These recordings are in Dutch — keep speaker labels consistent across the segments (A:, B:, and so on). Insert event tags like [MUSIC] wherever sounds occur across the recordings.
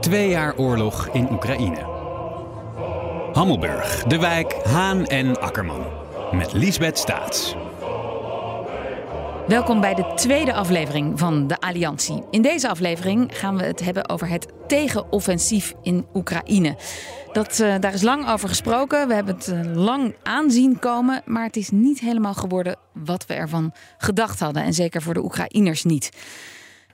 A: Twee jaar oorlog in Oekraïne. Hammelburg, De Wijk, Haan en Akkerman. Met Liesbeth Staats.
B: Welkom bij de tweede aflevering van de Alliantie. In deze aflevering gaan we het hebben over het tegenoffensief in Oekraïne. Dat, uh, daar is lang over gesproken. We hebben het uh, lang aanzien komen. Maar het is niet helemaal geworden wat we ervan gedacht hadden. En zeker voor de Oekraïners niet.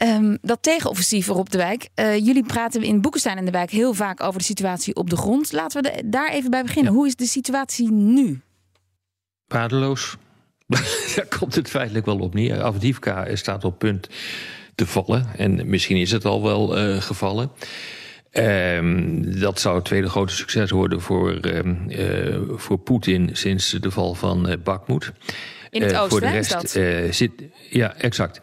B: Um, dat tegenoffensief op de wijk. Uh, jullie praten in Boekenstein en de wijk heel vaak over de situatie op de grond. Laten we de, daar even bij beginnen. Ja. Hoe is de situatie nu?
C: Paardeloos. [LAUGHS] daar komt het feitelijk wel op neer. Avdivka staat op punt te vallen. En misschien is het al wel uh, gevallen. Um, dat zou het tweede grote succes worden voor, um, uh, voor Poetin sinds de val van Bakhmut.
B: In het oosten,
C: voor de rest, zit, ja, exact.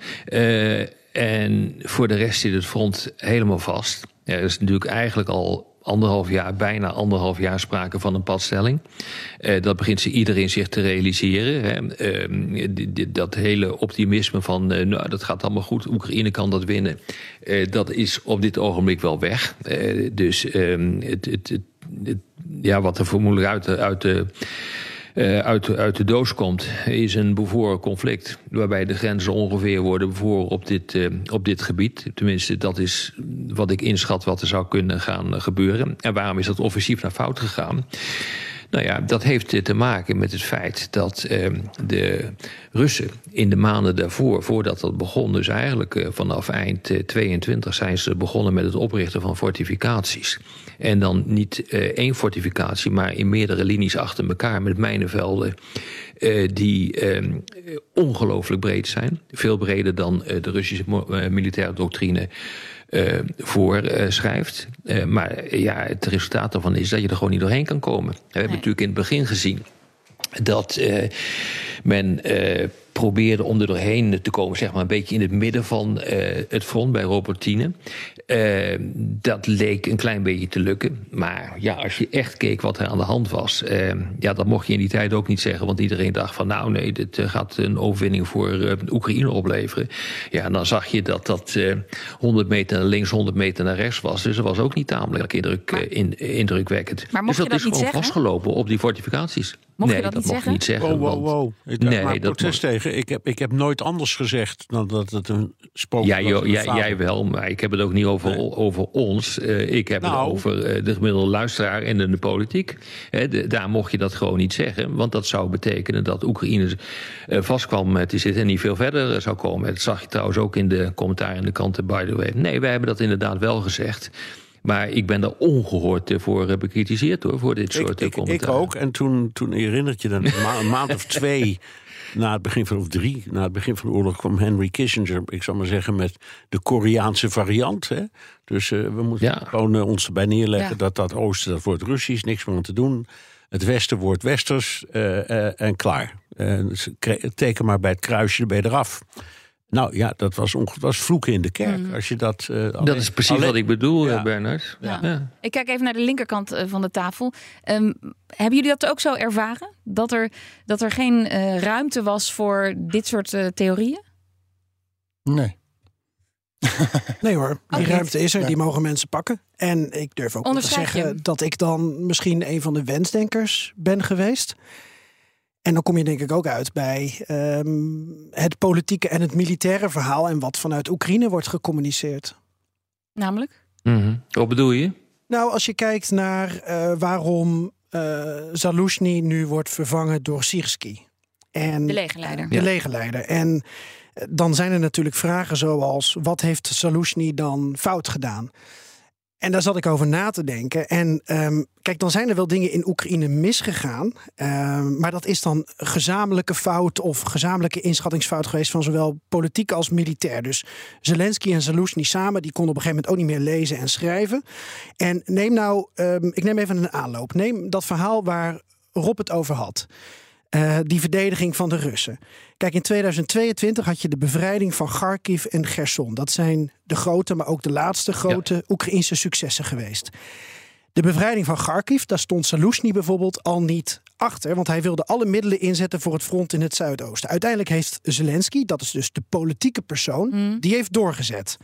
C: En voor de rest zit het front helemaal vast. Er is natuurlijk eigenlijk al anderhalf jaar, bijna anderhalf jaar sprake van een padstelling. Uh, dat begint ze iedereen zich te realiseren. Hè. Die, dat hele optimisme van, uh, nou, dat gaat allemaal goed, Oekraïne kan dat winnen. dat is op dit ogenblik wel weg. dus ehm, het, het, ja, wat er vermoedelijk uit uit de uh, uit, uit de doos komt, is een bevoren conflict. Waarbij de grenzen ongeveer worden bevoren op dit, uh, op dit gebied. Tenminste, dat is wat ik inschat wat er zou kunnen gaan gebeuren. En waarom is dat offensief naar fout gegaan? Nou ja, dat heeft te maken met het feit dat uh, de Russen in de maanden daarvoor, voordat dat begon, dus eigenlijk uh, vanaf eind uh, 22 zijn ze begonnen met het oprichten van fortificaties. En dan niet uh, één fortificatie, maar in meerdere linies achter elkaar met mijnenvelden. Die uh, ongelooflijk breed zijn. Veel breder dan de Russische militaire doctrine voorschrijft. maar ja, het resultaat daarvan is dat je er gewoon niet doorheen kan komen. We hebben natuurlijk in het begin gezien dat men probeerde om er doorheen te komen, zeg maar een beetje in het midden van uh, het front bij Robertine. Uh, dat leek een klein beetje te lukken. Maar ja, als je echt keek wat er aan de hand was, uh, ja, dat mocht je in die tijd ook niet zeggen. Want iedereen dacht van nou nee, dit gaat een overwinning voor Oekraïne opleveren. Ja, en dan zag je dat dat 100 meter naar links, 100 meter naar rechts was. Dus dat was ook niet tamelijk indruk, maar, in, indrukwekkend.
B: Maar mocht
C: dus
B: dat,
C: dat
B: is
C: is gewoon
B: zeggen?
C: vastgelopen op die fortificaties.
B: Mocht
C: nee,
B: je dat,
C: dat
B: niet
C: mocht
B: zeggen?
C: niet zeggen.
D: Wow, wow, wow. Ik, nee,
C: dat
D: protest
C: mag-
D: tegen. Ik heb, ik heb nooit anders gezegd dan dat het een spook
C: Ja, joh, jij,
D: een fabel.
C: jij wel, maar ik heb het ook niet over,
D: Nee.
C: over ons. Uh, ik heb
D: Nou.
C: het over uh, de gemiddelde luisteraar en de, de politiek. He, de, daar mocht je dat gewoon niet zeggen. Want dat zou betekenen dat Oekraïne uh, vast kwam te zitten en niet veel verder zou komen. Dat zag je trouwens ook in de commentaar in de kranten, by the way. Nee, wij hebben dat inderdaad wel gezegd. Maar ik ben er ongehoord voor bekritiseerd hoor, voor dit soort
D: ik, ik,
C: commentaar.
D: ik ook. En toen, toen herinnert je dan een, ma- een maand of twee na het begin van, of drie, na het begin van de oorlog kwam Henry Kissinger, ik zal maar zeggen, met de Koreaanse variant. Hè? Dus uh, we moeten
C: Ja.
D: gewoon uh, ons erbij neerleggen
B: Ja.
D: dat dat oosten, dat wordt Russisch, niks meer aan te doen. Het westen wordt westers uh, en klaar. Teken maar bij het kruisje, ben je eraf. Nou ja, dat was, was vloeken in de kerk. Als je dat, uh, alleen,
C: Dat is precies
D: alleen-
C: wat ik bedoel,
D: Ja.
C: ja. Bernard.
B: Ja.
C: Ja.
B: Ik kijk even naar de linkerkant eh, van de tafel. Ehm, hebben jullie dat ook zo ervaren? Dat er, dat er geen eh, ruimte was voor dit soort eh, theorieën?
E: Nee. [LAUGHS]
F: Nee hoor, die ruimte is er, die mogen mensen pakken. En ik durf ook te zeggen dat ik dan misschien een van de wensdenkers ben geweest. En dan kom je denk ik ook uit bij ehm, het politieke en het militaire verhaal... en wat vanuit Oekraïne wordt gecommuniceerd.
B: Namelijk?
C: Mhm. Wat bedoel je?
F: Nou, als je kijkt naar eh, waarom eh Zaluzhny nu wordt vervangen door Sirski. En
B: De legerleider.
F: de
C: Ja.
F: legerleider. En eh, dan zijn er natuurlijk vragen zoals: wat heeft Saluzhny dan fout gedaan? En daar zat ik over na te denken. En ehm, kijk, dan zijn er wel dingen in Oekraïne misgegaan. Ehm, maar dat is dan gezamenlijke fout of gezamenlijke inschattingsfout geweest van zowel politiek als militair. Dus Zelensky en Zelensky samen, die konden op een gegeven moment ook niet meer lezen en schrijven. En neem nou, ehm, ik neem even een aanloop. Neem dat verhaal waar Rob het over had. Uh, die verdediging van de Russen. Kijk, in 2022 had je de bevrijding van Kharkiv en Gerson. Dat zijn de grote, maar ook de laatste grote ja. Oekraïnse successen geweest. De bevrijding van Kharkiv, daar stond Saluzhny bijvoorbeeld al niet achter, want hij wilde alle middelen inzetten voor het front in het zuidoosten. Uiteindelijk heeft Zelensky, dat is dus de politieke persoon, mm. die heeft doorgezet.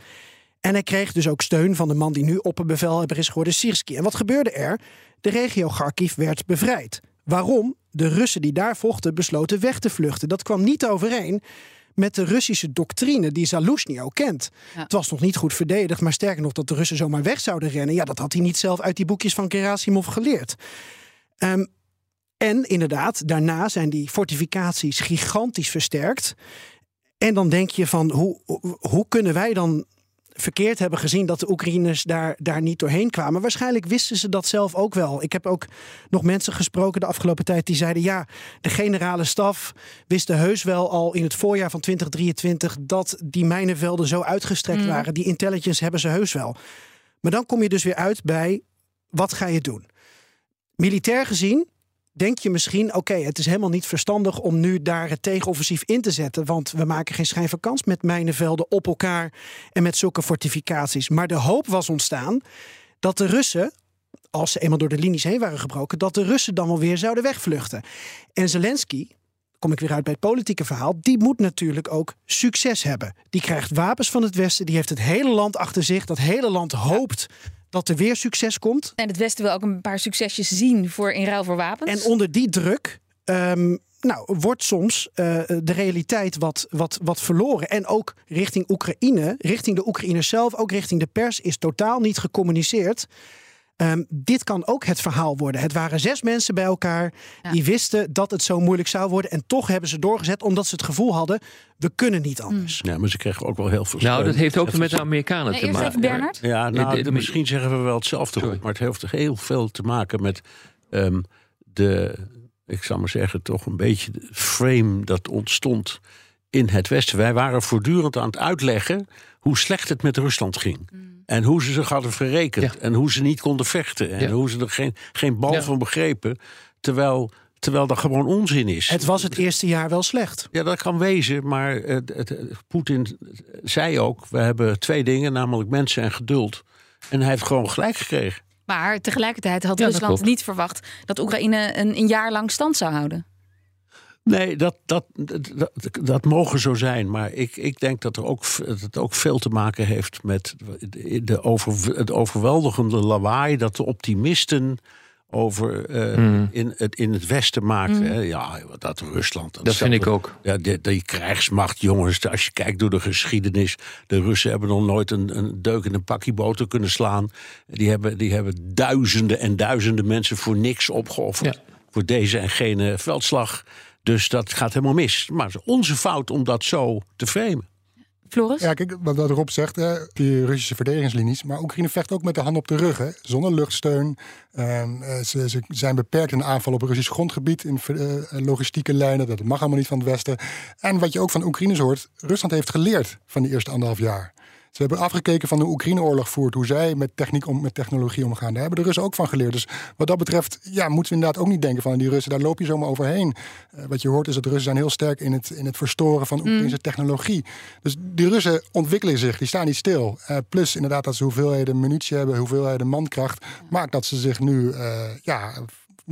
F: En hij kreeg dus ook steun van de man die nu opperbevelhebber is geworden, Sirski. En wat gebeurde er? De regio Kharkiv werd bevrijd. Waarom? De Russen die daar vochten besloten weg te vluchten. Dat kwam niet overeen met de Russische doctrine die Zaluzhny ook kent. Ja. Het was nog niet goed verdedigd, maar sterker nog dat de Russen zomaar weg zouden rennen. Ja, dat had hij niet zelf uit die boekjes van Gerasimov geleerd. Um, en inderdaad, daarna zijn die fortificaties gigantisch versterkt. En dan denk je van, hoe, hoe kunnen wij dan verkeerd hebben gezien dat de Oekraïners daar, daar niet doorheen kwamen. Waarschijnlijk wisten ze dat zelf ook wel. Ik heb ook nog mensen gesproken de afgelopen tijd die zeiden: ja, de generale staf wisten heus wel al in het voorjaar van 2023 dat die mijnenvelden zo uitgestrekt
B: Mm.
F: waren. Die intelligence hebben ze heus wel. Maar dan kom je dus weer uit bij wat ga je doen? Militair gezien denk je misschien, oké, het is helemaal niet verstandig om nu daar het tegenoffensief in te zetten. Want we maken geen schijn van kans met mijnenvelden op elkaar en met zulke fortificaties. Maar de hoop was ontstaan dat de Russen, als ze eenmaal door de linies heen waren gebroken, dat de Russen dan wel weer zouden wegvluchten. En Zelensky, kom ik weer uit bij het politieke verhaal, die moet natuurlijk ook succes hebben. Die krijgt wapens van het Westen, die heeft het hele land achter zich. Dat hele land hoopt dat er weer succes komt.
B: En het Westen wil ook een paar succesjes zien voor in ruil voor wapens.
F: En onder die druk um, nou, wordt soms uh, de realiteit wat, wat, wat verloren. En ook richting Oekraïne, richting de Oekraïners zelf, ook richting de pers, is totaal niet gecommuniceerd. Um, dit kan ook het verhaal worden. Het waren zes mensen bij elkaar ja. die wisten dat het zo moeilijk zou worden. En toch hebben ze doorgezet omdat ze het gevoel hadden: we kunnen niet anders.
D: Ja, maar ze kregen ook wel heel veel.
C: Nou, dat heeft ook met de Amerikanen
B: Nee,
C: te
B: eerst
C: maken.
B: even Bernard.
D: Ja, nou,
C: Nee, de-
D: de- misschien zeggen we wel hetzelfde,
C: Sorry.
D: Maar het heeft heel veel te maken met ehm, de, ik zou maar zeggen, toch een beetje de frame dat ontstond in het Westen. Wij waren voortdurend aan het uitleggen hoe slecht het met Rusland ging. En hoe ze zich hadden verrekend.
C: Ja.
D: En hoe ze niet konden vechten. En
C: Ja.
D: hoe ze er geen, geen bal
C: Ja.
D: van begrepen. Terwijl, terwijl dat gewoon onzin is.
F: Het was het eerste jaar wel slecht.
D: Ja, dat kan wezen, maar het, het- Poetin zei ook: we hebben twee dingen, namelijk mensen en geduld. En hij heeft gewoon gelijk gekregen.
B: Maar tegelijkertijd had Rusland niet verwacht dat Oekraïne een, een jaar lang stand zou houden.
D: Nee, dat, dat, dat, dat mogen zo zijn. Maar ik, ik denk dat, er ook, dat het ook veel te maken heeft met de over, het overweldigende lawaai dat de optimisten over eh,
C: Mm.
D: in, het, in het Westen maakten. hè. Ja, dat Rusland.
C: Dat vind ik ook.
D: Ja, die, die krijgsmacht, jongens, als je kijkt door de geschiedenis. De Russen hebben nog nooit een, een deuk in een pakje boter kunnen slaan. Die hebben, die hebben duizenden en duizenden mensen voor niks opgeofferd.
C: Ja.
D: Voor deze en gene veldslag. Dus dat gaat helemaal mis. Maar het is onze fout om dat zo te framen.
B: Floris?
E: Ja, kijk, wat Rob zegt, hè, die Russische verdedigingslinies. Maar Oekraïne vecht ook met de hand op de rug, hè, zonder luchtsteun. Ehm, eh, ze, ze zijn beperkt in de aanval op Russisch grondgebied, in eh, logistieke lijnen. Dat mag allemaal niet van het Westen. En wat je ook van Oekraïners hoort, Rusland heeft geleerd van die eerste anderhalf jaar. Ze hebben afgekeken van de Oekraïne-oorlog voert, hoe zij met techniek om, met technologie omgaan. Daar hebben de Russen ook van geleerd. Dus wat dat betreft, ja, moeten we inderdaad ook niet denken van die Russen, daar loop je zomaar overheen. Eh, wat je hoort is dat de Russen zijn heel sterk in het, in het verstoren van Oekraïnse technologie. Dus die Russen ontwikkelen zich, die staan niet stil. Eh, plus inderdaad dat ze hoeveelheden munitie hebben, hoeveelheden mankracht, maakt dat ze zich nu eh, ja,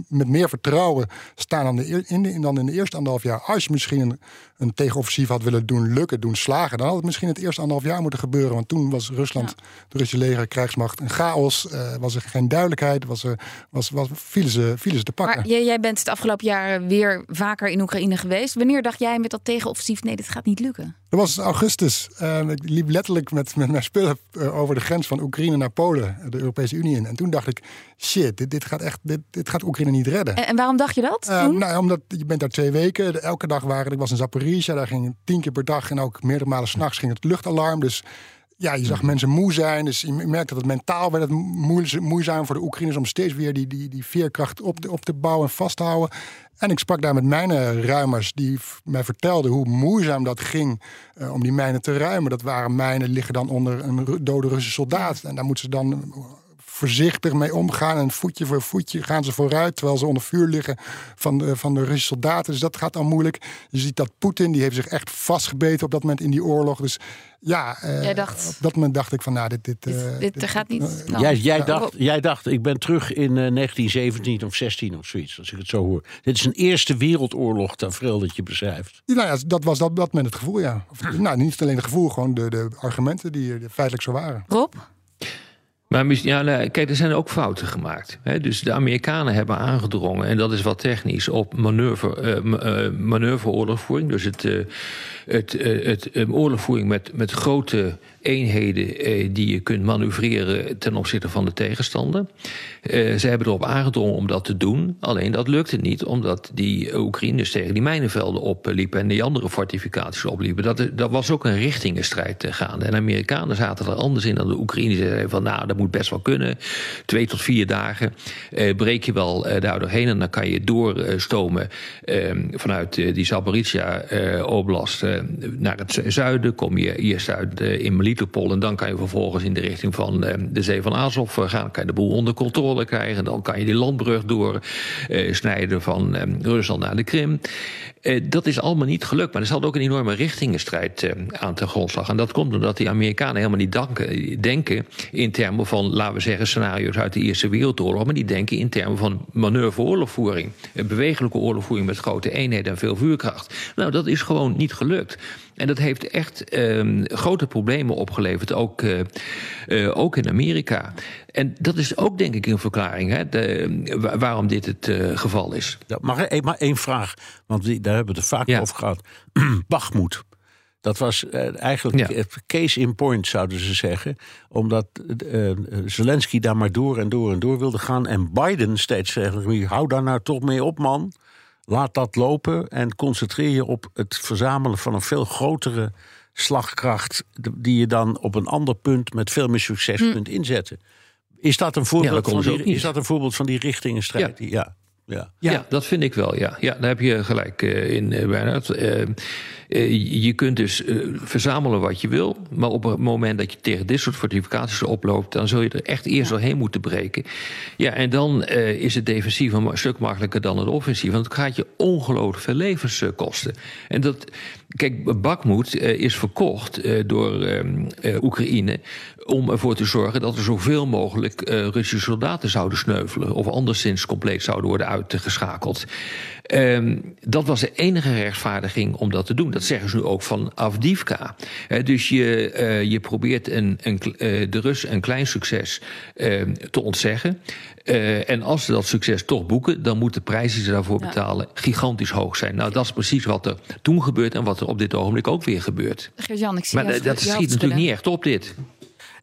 E: met meer vertrouwen staan dan, de, in de, dan in de eerste anderhalf jaar. Als je misschien een, een tegenoffensief had willen doen lukken, doen slagen, dan had het misschien het eerste anderhalf jaar moeten gebeuren. Want toen was Rusland, de Russische leger, krijgsmacht, een chaos. eh, was er geen duidelijkheid, was er, was, was, vielen, ze, vielen ze te pakken.
B: Maar jij, jij bent het afgelopen jaar weer vaker in Oekraïne geweest. Wanneer dacht jij met dat tegenoffensief, nee, dit gaat niet lukken?
E: Dat was augustus. Eh, ik liep letterlijk met, met mijn spullen eh, over de grens van Oekraïne naar Polen, de Europese Unie in. En toen dacht ik, shit, dit, dit, gaat, echt, dit, dit gaat Oekraïne niet redden.
B: En, en waarom dacht je dat
E: Eh, nou, omdat je bent daar twee weken. Elke dag waren ik was in Zaporizhia. Daar ging tien keer per dag en ook meerdere malen s'nachts ging het luchtalarm. Dus ja, je zag mensen moe zijn. Dus je merkt dat het mentaal werd het moeizaam, voor de Oekraïners om steeds weer die, die, die veerkracht op te, op te bouwen en vast te houden. En ik sprak daar met mijnen ruimers die mij vertelden hoe moeizaam dat ging uh, om die mijnen te ruimen. Dat waren mijnen liggen dan onder een dode Russische soldaat. En daar moeten ze dan voorzichtig mee omgaan. En voetje voor voetje gaan ze vooruit. Terwijl ze onder vuur liggen van de, van de Russische soldaten. Dus dat gaat dan moeilijk. Je ziet dat Poetin, die heeft zich echt vastgebeten op dat moment in die oorlog. Dus ja, uh,
B: dacht,
E: op dat moment dacht ik van nou, dit... Dit,
B: dit, uh, dit, dit gaat niet...
D: Uh, jij, jij, dacht, jij dacht, ik ben terug in 1917 of 16 of zoiets, als ik het zo hoor. Dit is een Eerste Wereldoorlog tafereel dat je beschrijft.
E: Ja, nou ja, dat was dat, dat moment het gevoel, ja. Of, nou, niet alleen het gevoel, gewoon de, de argumenten die feitelijk zo waren.
B: Rob?
C: Maar ja, kijk, er zijn ook fouten gemaakt. Hè? Dus de Amerikanen hebben aangedrongen, en dat is wat technisch, op manoeuvre, uh, manoeuvreoorlogvoering. Dus het, uh, het, het oorlogvoering met, met grote eenheden die je kunt manoeuvreren ten opzichte van de tegenstander. ze hebben erop aangedrongen om dat te doen. Alleen dat lukte niet, omdat die Oekraïners tegen die mijnenvelden opliepen en die andere fortificaties opliepen. Dat, dat was ook een richtingenstrijd gaande. En de Amerikanen zaten er anders in dan de Oekraïners. Zeiden van, nou, dat moet best wel kunnen. Twee tot vier dagen eh, breek je wel eh, daar doorheen en dan kan je doorstomen eh, vanuit die Zaporizhia-oblast naar het zuiden. Kom je eerst uit in Melitopol en dan kan je vervolgens in de richting van de zee van Azov gaan. Kan je de boel onder controle krijgen. Dan kan je die landbrug door snijden van Rusland naar de Krim. dat is allemaal niet gelukt, maar er zat ook een enorme richtingenstrijd aan ten grondslag. En dat komt omdat die Amerikanen helemaal niet danken, denken in termen van, laten we zeggen, scenario's uit de Eerste Wereldoorlog. Maar die denken in termen van manoeuvre-oorlogvoering. Bewegelijke oorlogvoering met grote eenheden en veel vuurkracht. Nou, dat is gewoon niet gelukt. En dat heeft echt um, grote problemen opgeleverd, ook, uh, uh, ook in Amerika. En dat is ook, denk ik, een verklaring hè, de, waarom dit het uh, geval is.
D: Ja, mag ik maar één vraag? Want daar hebben we het vaak ja. over gehad. [CLEARS THROAT] Bachmoed. Dat was uh, eigenlijk ja. case in point, zouden ze zeggen. Omdat uh, Zelensky daar maar door en door en door wilde gaan. En Biden steeds zegt: hou daar nou toch mee op, man. Laat dat lopen en concentreer je op het verzamelen van een veel grotere slagkracht. die je dan op een ander punt met veel meer succes hm. kunt inzetten. Is dat een voorbeeld, ja, van, die, is dat een voorbeeld van die richtingenstrijd?
C: Ja.
D: ja. Ja.
C: Ja. ja. dat vind ik wel. Ja, ja daar heb je gelijk uh, in, uh, Bernard. Uh, je kunt dus verzamelen wat je wil. Maar op het moment dat je tegen dit soort fortificaties oploopt... dan zul je er echt eerst ja. doorheen moeten breken. Ja, en dan is het defensief een stuk makkelijker dan het offensief. Want het gaat je ongelooflijk veel levens kosten. En dat... Kijk, Bakmoed is verkocht door Oekraïne om ervoor te zorgen dat er zoveel mogelijk Russische soldaten zouden sneuvelen. Of anderszins compleet zouden worden uitgeschakeld. Um, dat was de enige rechtvaardiging om dat te doen. Dat zeggen ze nu ook van Avdivka. Dus je, je probeert een, een, de Russen een klein succes te ontzeggen. En als ze dat succes toch boeken, dan moet de prijs die ze daarvoor ja. betalen gigantisch hoog zijn. Nou, dat is precies wat er toen gebeurt en wat er op dit ogenblik ook weer gebeurt.
B: Ik zie
C: maar dat schiet natuurlijk niet echt op, dit.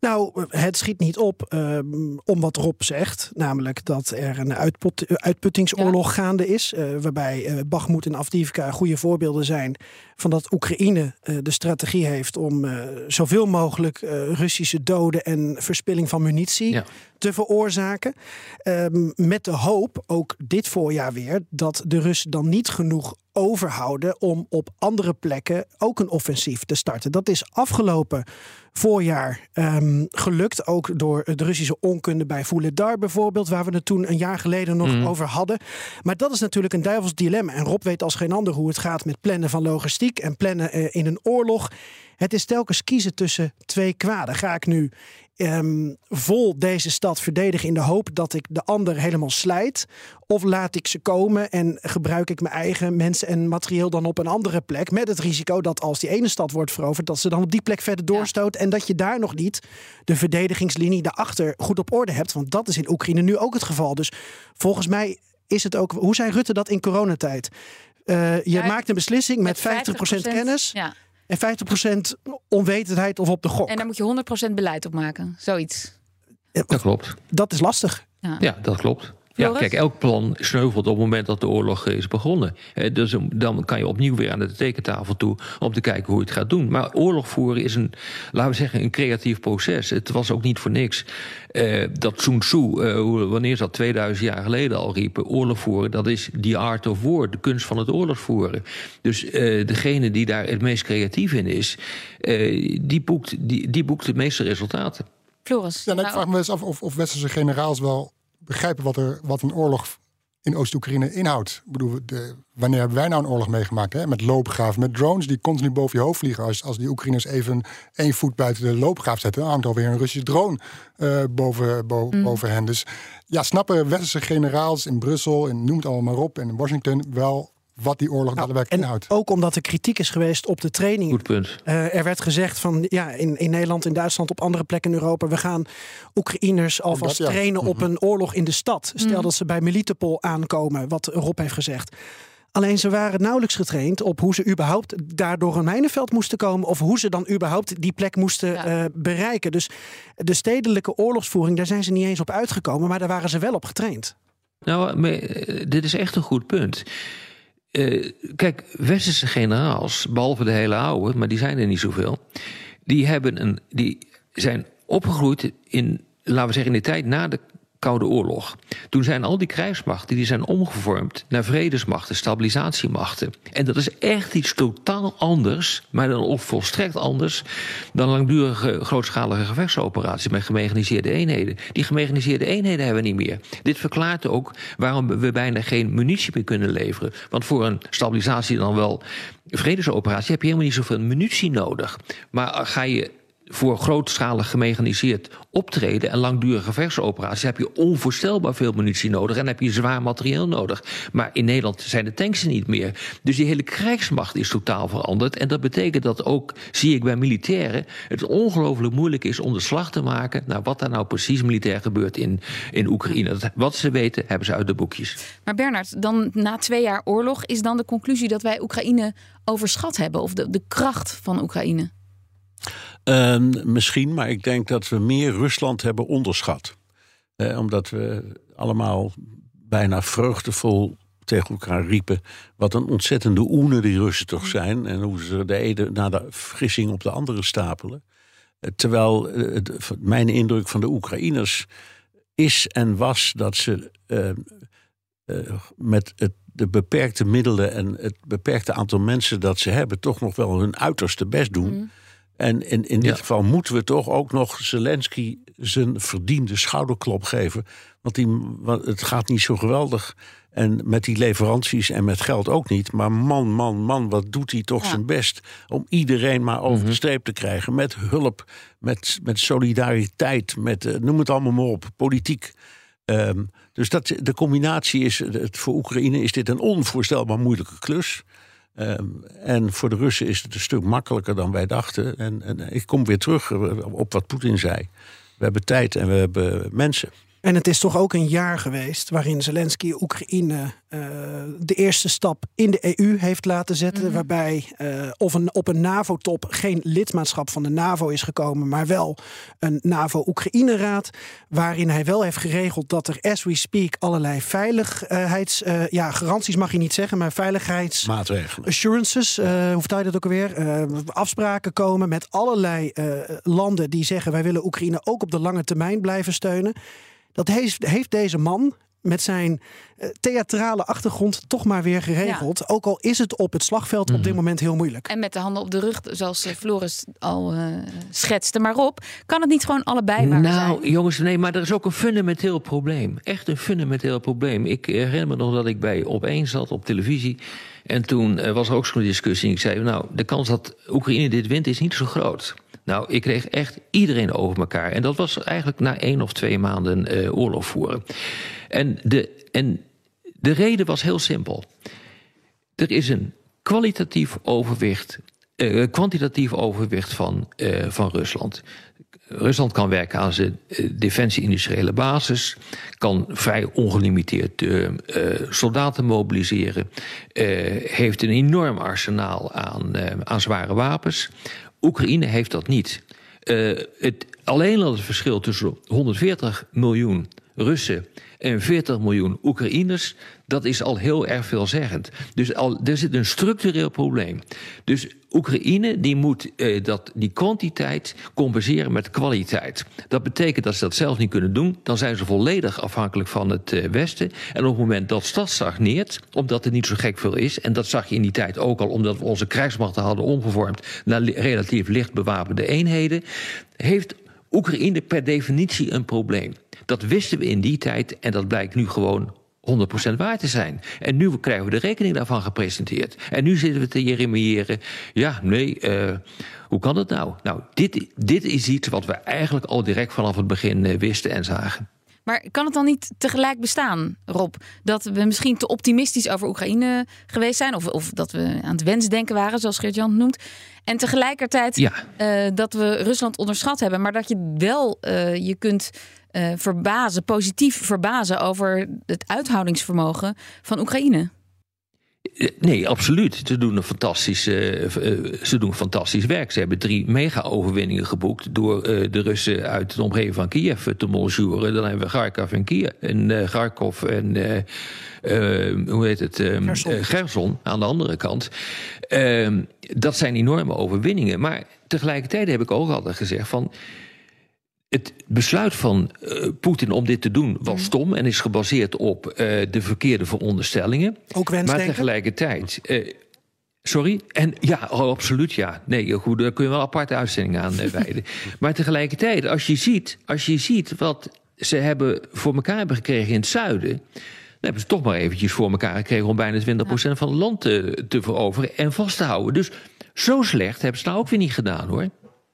F: Nou, het schiet niet op um, om wat Rob zegt. Namelijk dat er een uitput, uitputtingsoorlog ja. gaande is. Uh, waarbij uh, Bakhmut en Afdivka goede voorbeelden zijn van dat Oekraïne uh, de strategie heeft om zoveel mogelijk Russische doden en verspilling van munitie ja. te veroorzaken. Um, met de hoop, ook dit voorjaar weer, dat de Russen dan niet genoeg overhouden om op andere plekken ook een offensief te starten. Dat is afgelopen voorjaar um, gelukt. Ook door de Russische onkunde bij Vuledar bijvoorbeeld, waar we het toen een jaar geleden nog mm. over hadden. Maar dat is natuurlijk een duivels dilemma. En Rob weet als geen ander hoe het gaat met plannen van logistiek en plannen uh, in een oorlog. Het is telkens kiezen tussen twee kwaden. Ga ik nu um, vol deze stad verdedigen in de hoop dat ik de ander helemaal slijt? Of laat ik ze komen en gebruik ik mijn eigen mensen en materieel dan op een andere plek? Met het risico dat als die ene stad wordt veroverd, dat ze dan op die plek verder doorstoot. Ja. En dat je daar nog niet de verdedigingslinie daarachter goed op orde hebt. Want dat is in Oekraïne nu ook het geval. Dus volgens mij is het ook. Hoe zei Rutte dat in coronatijd? Uh, je ja, maakt een beslissing met, met 50%, 50% kennis.
B: Ja.
F: En 50% onwetendheid of op de gok.
B: En daar moet je 100% beleid op maken. Zoiets.
C: Dat klopt.
F: Dat is lastig.
C: Ja, ja dat klopt. Ja, kijk, elk plan sneuvelt op het moment dat de oorlog is begonnen. Dus dan kan je opnieuw weer aan de tekentafel toe om te kijken hoe je het gaat doen. Maar oorlog voeren is een, laten we zeggen, een creatief proces. Het was ook niet voor niks uh, dat Sun Tzu, uh, wanneer is dat, 2000 jaar geleden al riepen... oorlog voeren, dat is the art of war, de kunst van het oorlog voeren. Dus uh, degene die daar het meest creatief in is, die, boekt, die, die boekt de meeste resultaten.
B: Floris?
E: Ja, nou, ik vraag me eens af of, of westerse generaals wel begrijpen wat, er, wat een oorlog in Oost-Oekraïne inhoudt. Ik bedoel, de, wanneer hebben wij nou een oorlog meegemaakt? Hè? Met loopgraven, met drones die continu boven je hoofd vliegen. Als, als die Oekraïners even één voet buiten de loopgraaf zetten, dan hangt alweer een Russische drone uh, boven, bo mm. boven hen. Dus ja, snappen westerse generaals in Brussel, en noem het allemaal maar op, en in Washington wel wat die oorlog nou, daadwerkelijk inhoudt.
F: Ook omdat er kritiek is geweest op de training.
C: Goed punt.
F: Uh, er werd gezegd van ja, in, in Nederland, in Duitsland, op andere plekken in Europa, we gaan Oekraïners alvast dat, ja. trainen op mhm. een oorlog in de stad. Stel mm. dat ze bij Melitopol aankomen, wat Rob heeft gezegd. Alleen ze waren nauwelijks getraind op hoe ze überhaupt daar door een mijnenveld moesten komen. Of hoe ze dan überhaupt die plek moesten ja. uh, bereiken. Dus de stedelijke oorlogsvoering, daar zijn ze niet eens op uitgekomen. Maar daar waren ze wel op getraind.
C: Nou, eh, dit is echt een goed punt. Uh, kijk, westerse generaals, behalve de hele oude, maar die zijn er niet zoveel. Die, hebben een, die zijn opgegroeid in, laten we zeggen, in de tijd na de Koude Oorlog. Toen zijn al die krijgsmachten die zijn omgevormd naar vredesmachten, stabilisatiemachten. En dat is echt iets totaal anders, maar dan ook volstrekt anders dan langdurige grootschalige gevechtsoperaties met gemechaniseerde eenheden. Die gemechaniseerde eenheden hebben we niet meer. Dit verklaart ook waarom we bijna geen munitie meer kunnen leveren. Want voor een stabilisatie dan wel vredesoperatie heb je helemaal niet zoveel munitie nodig. Maar ga je voor grootschalig gemechaniseerd optreden en langdurige gevechtsoperaties heb je onvoorstelbaar veel munitie nodig en heb je zwaar materieel nodig. Maar in Nederland zijn de tanks niet meer. Dus die hele krijgsmacht is totaal veranderd. En dat betekent dat ook, zie ik bij militairen, het ongelooflijk moeilijk is om de slag te maken naar wat daar nou precies militair gebeurt in, in Oekraïne. Wat ze weten, hebben ze uit de boekjes.
B: Maar Bernard, dan na twee jaar oorlog is dan de conclusie dat wij Oekraïne overschat hebben of de, de kracht van Oekraïne?
D: Uh, misschien, maar ik denk dat we meer Rusland hebben onderschat. Uh, omdat we allemaal bijna vreugdevol tegen elkaar riepen. Wat een ontzettende oene die Russen toch zijn. En hoe ze de ene na de vergissing op de andere stapelen. Uh, terwijl eh, mijn indruk van de Oekraïners is en was dat ze ehm, met het de beperkte middelen en het beperkte aantal mensen dat ze hebben, toch nog wel hun uiterste best doen. Mm. En in, in dit geval moeten we toch ook nog Zelensky zijn verdiende schouderklop geven. Want, die, want het gaat niet zo geweldig. En met die leveranties en met geld ook niet. Maar man, man, man, wat doet hij toch zijn best om iedereen maar over de mhm. streep te krijgen. Met hulp, met, met solidariteit, met uh, noem het allemaal maar op, politiek. Um, dus dat, de combinatie is, het, voor Oekraïne is dit een onvoorstelbaar moeilijke klus. Um, en voor de Russen is het een stuk makkelijker dan wij dachten. En, en ik kom weer terug op wat Poetin zei. We hebben tijd en we hebben mensen.
F: En het is toch ook een jaar geweest waarin Zelensky Oekraïne uh, de eerste stap in de EU heeft laten zetten. Mhm. Waarbij uh, of een, op een NAVO-top geen lidmaatschap van de NAVO is gekomen, maar wel een NAVO-Oekraïne-raad. Waarin hij wel heeft geregeld dat er, as we speak, allerlei veiligheids. Uh, ja, garanties mag je niet zeggen, maar veiligheids.
D: Maatregelen.
F: Assurances, hoe vertaal je dat ook alweer? afspraken komen met allerlei landen die zeggen: wij willen Oekraïne ook op de lange termijn blijven steunen. Dat heeft, heeft deze man met zijn uh, theatrale achtergrond toch maar weer geregeld. Ook al is het op het slagveld op dit mhm. moment heel moeilijk.
B: En met de handen op de rug, zoals eh, Floris al uh, schetste. Maar Rob, kan het niet gewoon allebei maar
C: Nou, jongens, nee, maar er is ook een fundamenteel probleem. Echt een fundamenteel probleem. Ik herinner me nog dat ik bij Op1 zat op televisie. En toen was er ook zo'n discussie. Ik zei, nou, de kans dat Oekraïne dit wint is niet zo groot. Nou, ik kreeg echt iedereen over elkaar. En dat was eigenlijk na één of twee maanden uh, oorlog voeren. En de, en de reden was heel simpel. Er is een kwalitatief overwicht, uh, kwantitatief overwicht van, uh, van Rusland. Rusland kan werken aan zijn defensie-industriële basis, kan vrij ongelimiteerd uh, soldaten mobiliseren, heeft een enorm arsenaal aan, aan zware wapens. Oekraïne heeft dat niet. Uh, het, alleen al het verschil tussen 140 miljoen Russen en 40 miljoen Oekraïners, dat is al heel erg veelzeggend. Dus al, er zit een structureel probleem. Dus Oekraïne die moet eh, dat, die kwantiteit compenseren met kwaliteit. Dat betekent dat ze dat zelf niet kunnen doen. Dan zijn ze volledig afhankelijk van het eh, Westen. En op het moment dat dat stagneert, omdat er niet zo gek veel is... en dat zag je in die tijd ook al, omdat we onze krijgsmachten hadden omgevormd... naar relatief licht bewapende eenheden... heeft Oekraïne per definitie een probleem. Dat wisten we in die tijd en dat blijkt nu gewoon 100% waar te zijn. En nu krijgen we de rekening daarvan gepresenteerd. En nu zitten we te jeremiëren. Ja, nee, uh, hoe kan dat nou? Nou, dit, dit is iets wat we eigenlijk al direct vanaf het begin uh, wisten en zagen.
B: Maar kan het dan niet tegelijk bestaan, Rob, dat we misschien te optimistisch over Oekraïne geweest zijn? Of, of dat we aan het wensdenken waren, zoals Geert-Jan noemt. En tegelijkertijd ja. uh, dat we Rusland onderschat hebben. Maar dat je wel uh, je kunt uh, verbazen, positief verbazen over het uithoudingsvermogen van Oekraïne.
C: Nee, absoluut. Ze doen een fantastisch, uh, ze doen fantastisch werk. Ze hebben drie mega-overwinningen geboekt door uh, de Russen uit de omgeving van Kiev te monjuren. Dan hebben we Kharkov en Kiev en uh, Kharkov en hoe heet het? Gerson. Gerson aan de andere kant. Ehm, dat zijn enorme overwinningen. Maar tegelijkertijd heb ik ook altijd gezegd van het besluit van uh, Poetin om dit te doen was mhm. stom en is gebaseerd op uh, de verkeerde veronderstellingen.
F: Ook wensdenken?
C: Maar tegelijkertijd. Uh, sorry? En ja, oh, absoluut ja. Nee, goed, daar kun je wel aparte uitzendingen aan wijden. [LAUGHS] maar tegelijkertijd, als je, ziet, als je ziet wat ze hebben voor elkaar hebben gekregen in het zuiden. Dan hebben ze toch maar eventjes voor elkaar gekregen om bijna 20% ja. van het land te, te veroveren en vast te houden. Dus zo slecht hebben ze nou ook weer niet gedaan hoor.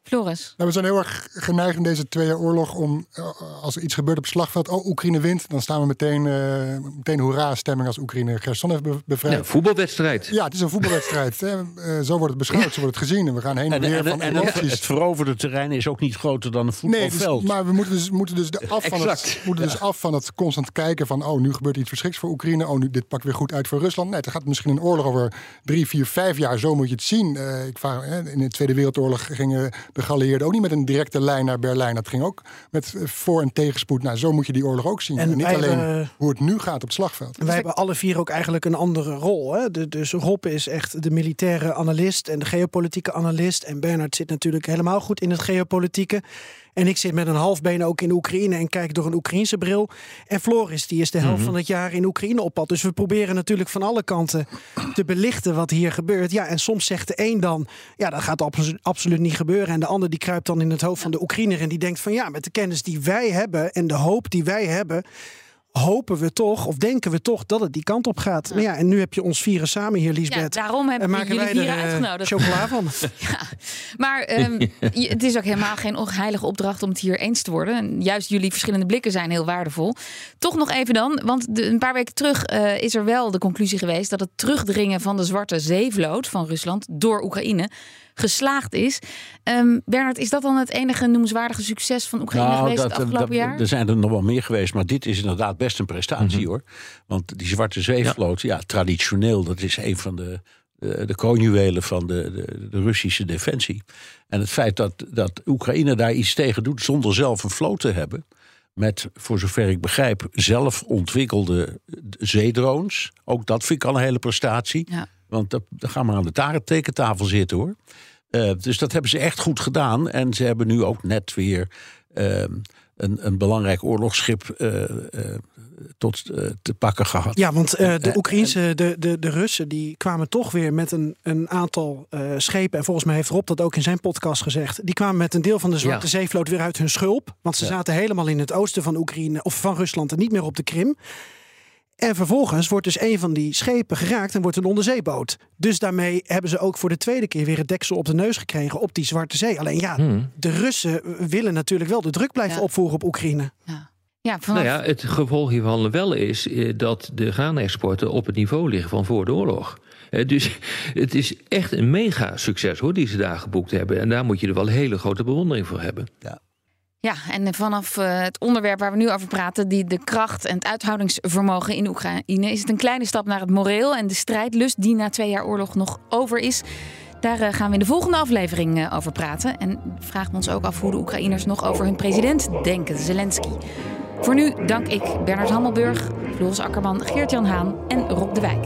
B: Floris?
E: Nou, we zijn heel erg geneigd in deze twee jaar oorlog om, eh, als er iets gebeurt op het slagveld, oh, Oekraïne wint, dan staan we meteen, uh, meteen hoera-stemming als Oekraïne Gerson heeft bevrijd. Ja,
C: voetbalwedstrijd.
E: Ja, het is een voetbalwedstrijd. uh, zo wordt het beschouwd, zo wordt het gezien. En we gaan heen en, weer van
D: en, en het, het veroverde terrein is ook niet groter dan een voetbalveld.
E: Nee, dus, maar we moeten dus, moeten dus, af, van het, moeten dus af van het constant kijken van, oh, nu gebeurt iets verschriks voor Oekraïne, oh, nu, dit pakt weer goed uit voor Rusland. Nee, het gaat misschien een oorlog over drie, vier, vijf jaar, zo moet je het zien. ik vraag, in de Tweede Wereldoorlog gingen de geallieerden ook niet met een directe lijn naar Berlijn. Dat ging ook met voor- en tegenspoed. Nou, zo moet je die oorlog ook zien. En, niet alleen hoe het nu gaat op het slagveld.
F: Wij hebben alle vier ook eigenlijk een andere rol. Hè? dus Rob is echt de militaire analist en de geopolitieke analist. En Bernard zit natuurlijk helemaal goed in het geopolitieke. En ik zit met een half been ook in Oekraïne en kijk door een Oekraïense bril. En Floris, die is de helft mhm. van het jaar in Oekraïne op pad. Dus we proberen natuurlijk van alle kanten te belichten wat hier gebeurt. Ja, en soms zegt de een dan, ja, dat gaat absoluut niet gebeuren. En de ander die kruipt dan in het hoofd van de Oekraïner en die denkt van ja, met de kennis die wij hebben en de hoop die wij hebben hopen we toch, of denken we toch, dat het die kant op gaat. Ja. Maar ja, en nu heb je ons vieren samen hier, Liesbeth.
B: Ja, daarom hebben we jullie vieren uh, uitgenodigd.
F: chocola van. [LAUGHS]
B: ja, maar [LAUGHS] um, het is ook helemaal geen heilige opdracht om het hier eens te worden. En juist jullie verschillende blikken zijn heel waardevol. Toch nog even dan, want de, een paar weken terug uh, is er wel de conclusie geweest... dat het terugdringen van de Zwarte Zeevloot van Rusland door Oekraïne geslaagd is. Um, Bernard, is dat dan het enige noemenswaardige succes van Oekraïne nou, geweest dat, het afgelopen dat, jaar?
D: Er zijn er nog wel meer geweest, maar dit is inderdaad best een prestatie mhm. hoor. Want die Zwarte Zeevloot, ja. ja, traditioneel, dat is een van de de, de kroonjuwelen van de, de, de, Russische defensie. En het feit dat, dat Oekraïne daar iets tegen doet zonder zelf een vloot te hebben. Met, voor zover ik begrijp, zelf ontwikkelde zeedrones. Ook dat vind ik al een hele prestatie. Ja. Want dan gaan we aan de tekentafel zitten hoor. Uh, dus dat hebben ze echt goed gedaan. En ze hebben nu ook net weer uh, een, een belangrijk oorlogsschip uh, tot te pakken gehad.
F: Ja, want de Oekraïnse, de, de, de Russen, die kwamen toch weer met een, een aantal schepen. En volgens mij heeft Rob dat ook in zijn podcast gezegd. Die kwamen met een deel van de Zwarte ja. Zeevloot weer uit hun schulp. Want ze zaten helemaal in het oosten van Oekraïne of van Rusland en niet meer op de Krim. En vervolgens wordt dus een van die schepen geraakt en wordt een onderzeeboot. Dus daarmee hebben ze ook voor de tweede keer weer het deksel op de neus gekregen op die Zwarte Zee. Alleen ja, hmm. de Russen willen natuurlijk wel de druk blijven opvoeren op Oekraïne.
B: Ja.
C: Ja, vanaf... Nou ja, het gevolg hiervan wel is eh, dat de graanexporten op het niveau liggen van voor de oorlog. Eh, dus [LAUGHS] het is echt een mega succes hoor, die ze daar geboekt hebben. En daar moet je er wel hele grote bewondering voor hebben.
B: Ja. Ja, en vanaf uh, het onderwerp waar we nu over praten, die de kracht en het uithoudingsvermogen in Oekraïne, is het een kleine stap naar het moreel en de strijdlust die na twee jaar oorlog nog over is. Daar uh, gaan we in de volgende aflevering uh, over praten. En vragen we ons ook af hoe de Oekraïners nog over hun president denken, Zelensky. Voor nu dank ik Bernard Hammelburg, Floris Akkerman, Geert-Jan Haan en Rob de Wijk.